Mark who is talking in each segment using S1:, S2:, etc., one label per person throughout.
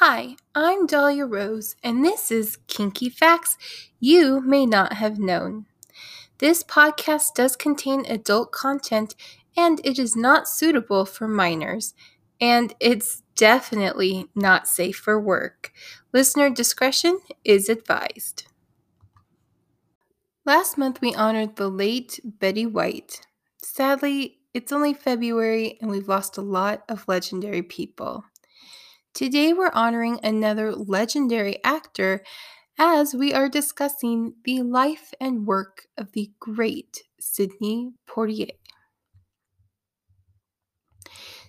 S1: Hi, I'm Dahlia Rose, and this is Kinky Facts You May Not Have Known. This podcast does contain adult content and it is not suitable for minors, and it's definitely not safe for work. Listener discretion is advised. Last month we honored the late Betty White. Sadly, it's only February and we've lost a lot of legendary people. Today we're honoring another legendary actor as we are discussing the life and work of the great Sidney Poitier.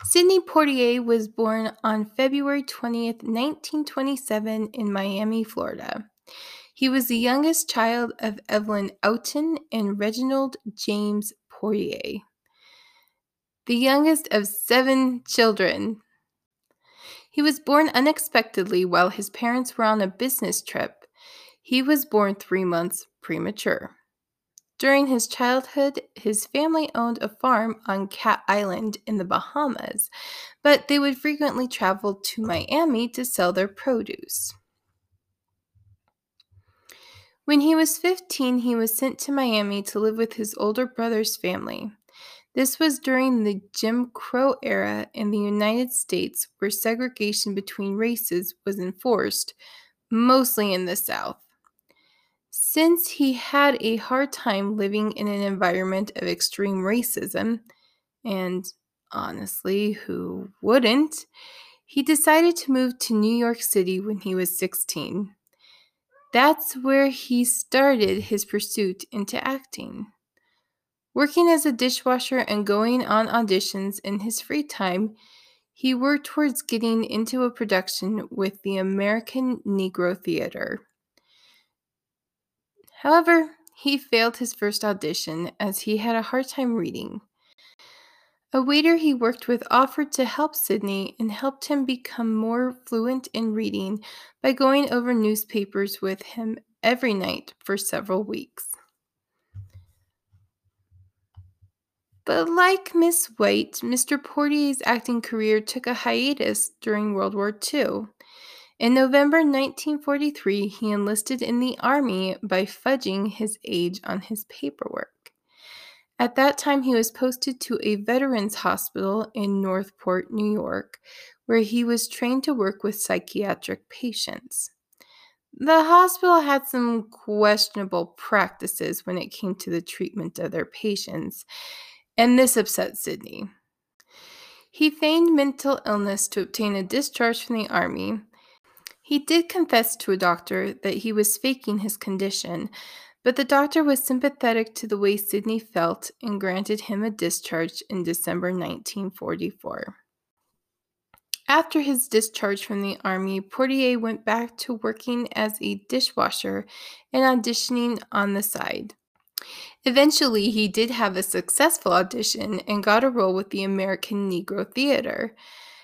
S1: Sidney Poitier was born on February 20th, 1927, in Miami, Florida. He was the youngest child of Evelyn Oughton and Reginald James Poitier, the youngest of seven children. He was born unexpectedly while his parents were on a business trip. He was born three months premature. During his childhood, his family owned a farm on Cat Island in the Bahamas, but they would frequently travel to Miami to sell their produce. When he was 15, he was sent to Miami to live with his older brother's family. This was during the Jim Crow era in the United States, where segregation between races was enforced, mostly in the South. Since he had a hard time living in an environment of extreme racism, and honestly, who wouldn't, he decided to move to New York City when he was 16. That's where he started his pursuit into acting. Working as a dishwasher and going on auditions in his free time, he worked towards getting into a production with the American Negro Theater. However, he failed his first audition as he had a hard time reading. A waiter he worked with offered to help Sidney and helped him become more fluent in reading by going over newspapers with him every night for several weeks. But like Miss White, Mr. Poitier's acting career took a hiatus during World War II. In November 1943, he enlisted in the Army by fudging his age on his paperwork. At that time, he was posted to a veterans hospital in Northport, New York, where he was trained to work with psychiatric patients. The hospital had some questionable practices when it came to the treatment of their patients, and this upset Sidney. He feigned mental illness to obtain a discharge from the army. He did confess to a doctor that he was faking his condition, but the doctor was sympathetic to the way Sidney felt and granted him a discharge in December 1944. After his discharge from the army, Poitier went back to working as a dishwasher and auditioning on the side. Eventually, he did have a successful audition and got a role with the American Negro Theater.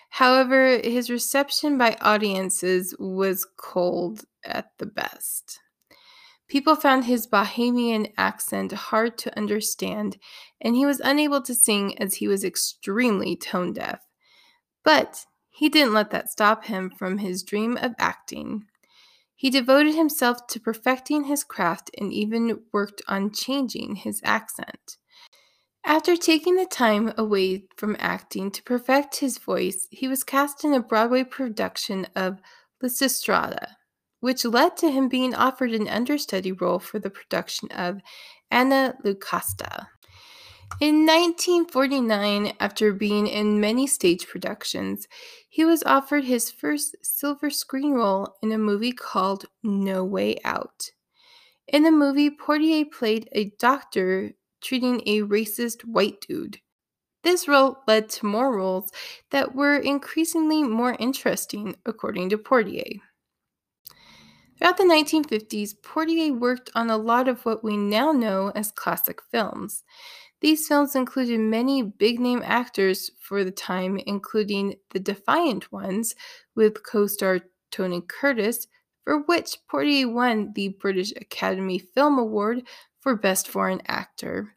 S1: However, his reception by audiences was cold at the best. People found his Bahamian accent hard to understand, and he was unable to sing as he was extremely tone deaf. But he didn't let that stop him from his dream of acting. He devoted himself to perfecting his craft and even worked on changing his accent. After taking the time away from acting to perfect his voice, he was cast in a Broadway production of Lysistrata, which led to him being offered an understudy role for the production of Anna Lucasta. In 1949, after being in many stage productions, he was offered his first silver screen role in a movie called No Way Out. In the movie, Poitier played a doctor treating a racist white dude. This role led to more roles that were increasingly more interesting, according to Poitier. Throughout the 1950s, Poitier worked on a lot of what we now know as classic films. These films included many big name actors for the time, including The Defiant Ones with co star Tony Curtis, for which Poitier won the British Academy Film Award for Best Foreign Actor.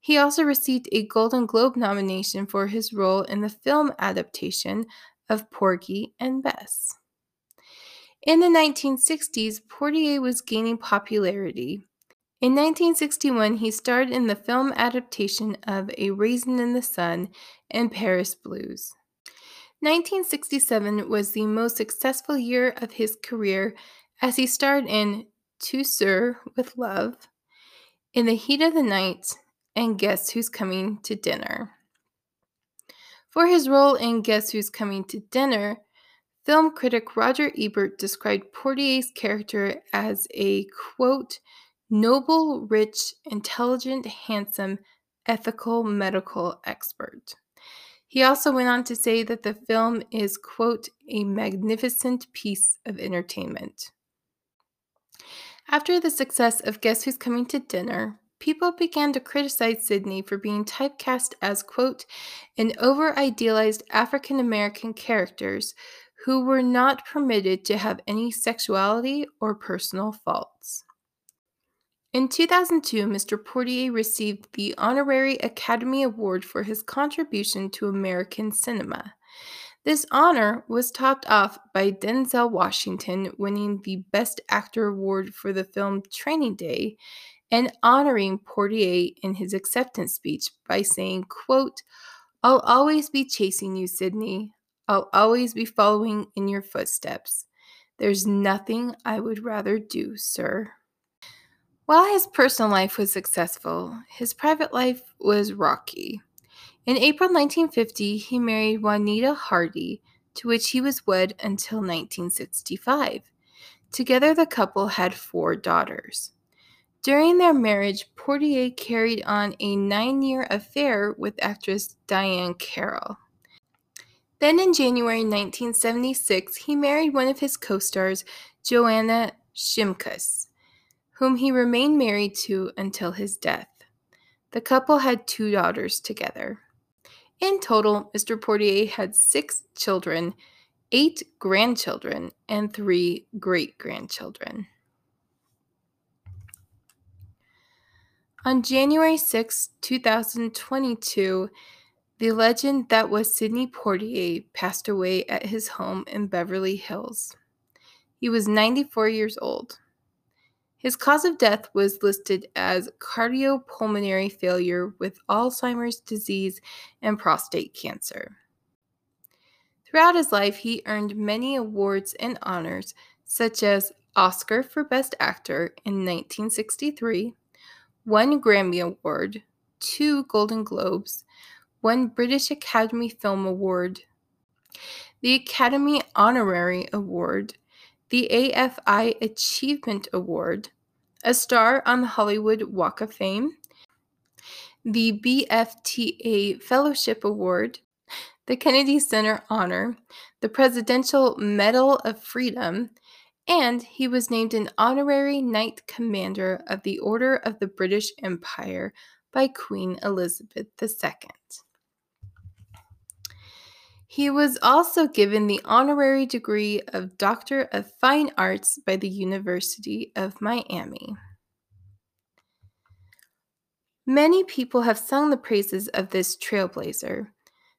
S1: He also received a Golden Globe nomination for his role in the film adaptation of Porgy and Bess. In the 1960s, Poitier was gaining popularity. In 1961, he starred in the film adaptation of A Raisin in the Sun and Paris Blues. 1967 was the most successful year of his career as he starred in To Sir with Love, In the Heat of the Night, and Guess Who's Coming to Dinner. For his role in Guess Who's Coming to Dinner, film critic Roger Ebert described Poitier's character as a quote, noble, rich, intelligent, handsome, ethical medical expert. He also went on to say that the film is, quote, a magnificent piece of entertainment. After the success of Guess Who's Coming to Dinner, people began to criticize Sidney for being typecast as, quote, an over idealized African American characters who were not permitted to have any sexuality or personal faults. In 2002, Mr. Poitier received the Honorary Academy Award for his contribution to American cinema. This honor was topped off by Denzel Washington winning the Best Actor award for the film Training Day and honoring Poitier in his acceptance speech by saying, quote, I'll always be chasing you, Sidney. I'll always be following in your footsteps. There's nothing I would rather do, sir. While his personal life was successful, his private life was rocky. In April 1950, he married Juanita Hardy, to which he was wed until 1965. Together, the couple had four daughters. During their marriage, Poitier carried on a nine year affair with actress Diahann Carroll. Then in January 1976, he married one of his co stars, Joanna Shimkus, whom he remained married to until his death. The couple had two daughters together. In total, Mr. Poitier had six children, eight grandchildren, and three great grandchildren. On January 6, 2022, the legend that was Sidney Poitier passed away at his home in Beverly Hills. He was 94 years old. His cause of death was listed as cardiopulmonary failure with Alzheimer's disease and prostate cancer. Throughout his life, he earned many awards and honors, such as Oscar for Best Actor in 1963, one Grammy Award, two Golden Globes, one British Academy Film Award, the Academy Honorary Award, the AFI Achievement Award, a star on the Hollywood Walk of Fame, the BAFTA Fellowship Award, the Kennedy Center Honor, the Presidential Medal of Freedom, and he was named an honorary Knight Commander of the Order of the British Empire by Queen Elizabeth II. He was also given the honorary degree of Doctor of Fine Arts by the University of Miami. Many people have sung the praises of this trailblazer.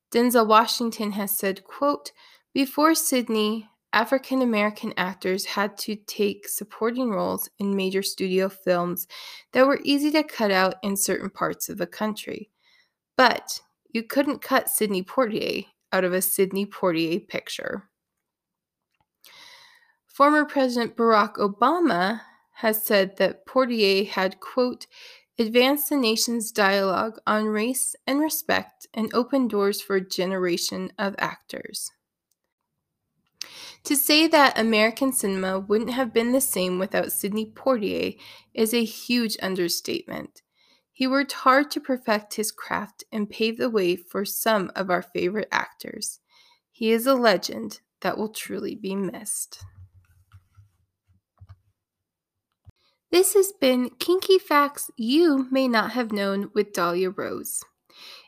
S1: Denzel Washington has said, quote, Before Sidney, African American actors had to take supporting roles in major studio films that were easy to cut out in certain parts of the country. But you couldn't cut Sidney Poitier out of a Sidney Poitier picture. Former President Barack Obama has said that Poitier had, quote, advanced the nation's dialogue on race and respect and opened doors for a generation of actors. To say that American cinema wouldn't have been the same without Sidney Poitier is a huge understatement. He worked hard to perfect his craft and pave the way for some of our favorite actors. He is a legend that will truly be missed. This has been Kinky Facts You May Not Have Known with Dahlia Rose.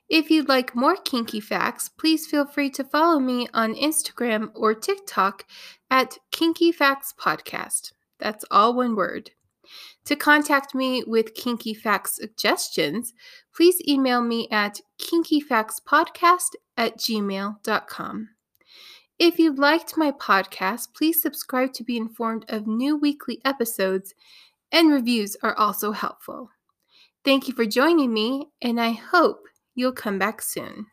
S1: If you'd like more kinky facts, please feel free to follow me on Instagram or TikTok at Kinky Facts Podcast. That's all one word. To contact me with kinky facts suggestions, please email me at kinkyfactspodcast at gmail.com. If you liked my podcast, please subscribe to be informed of new weekly episodes, and reviews are also helpful. Thank you for joining me, and I hope you'll come back soon.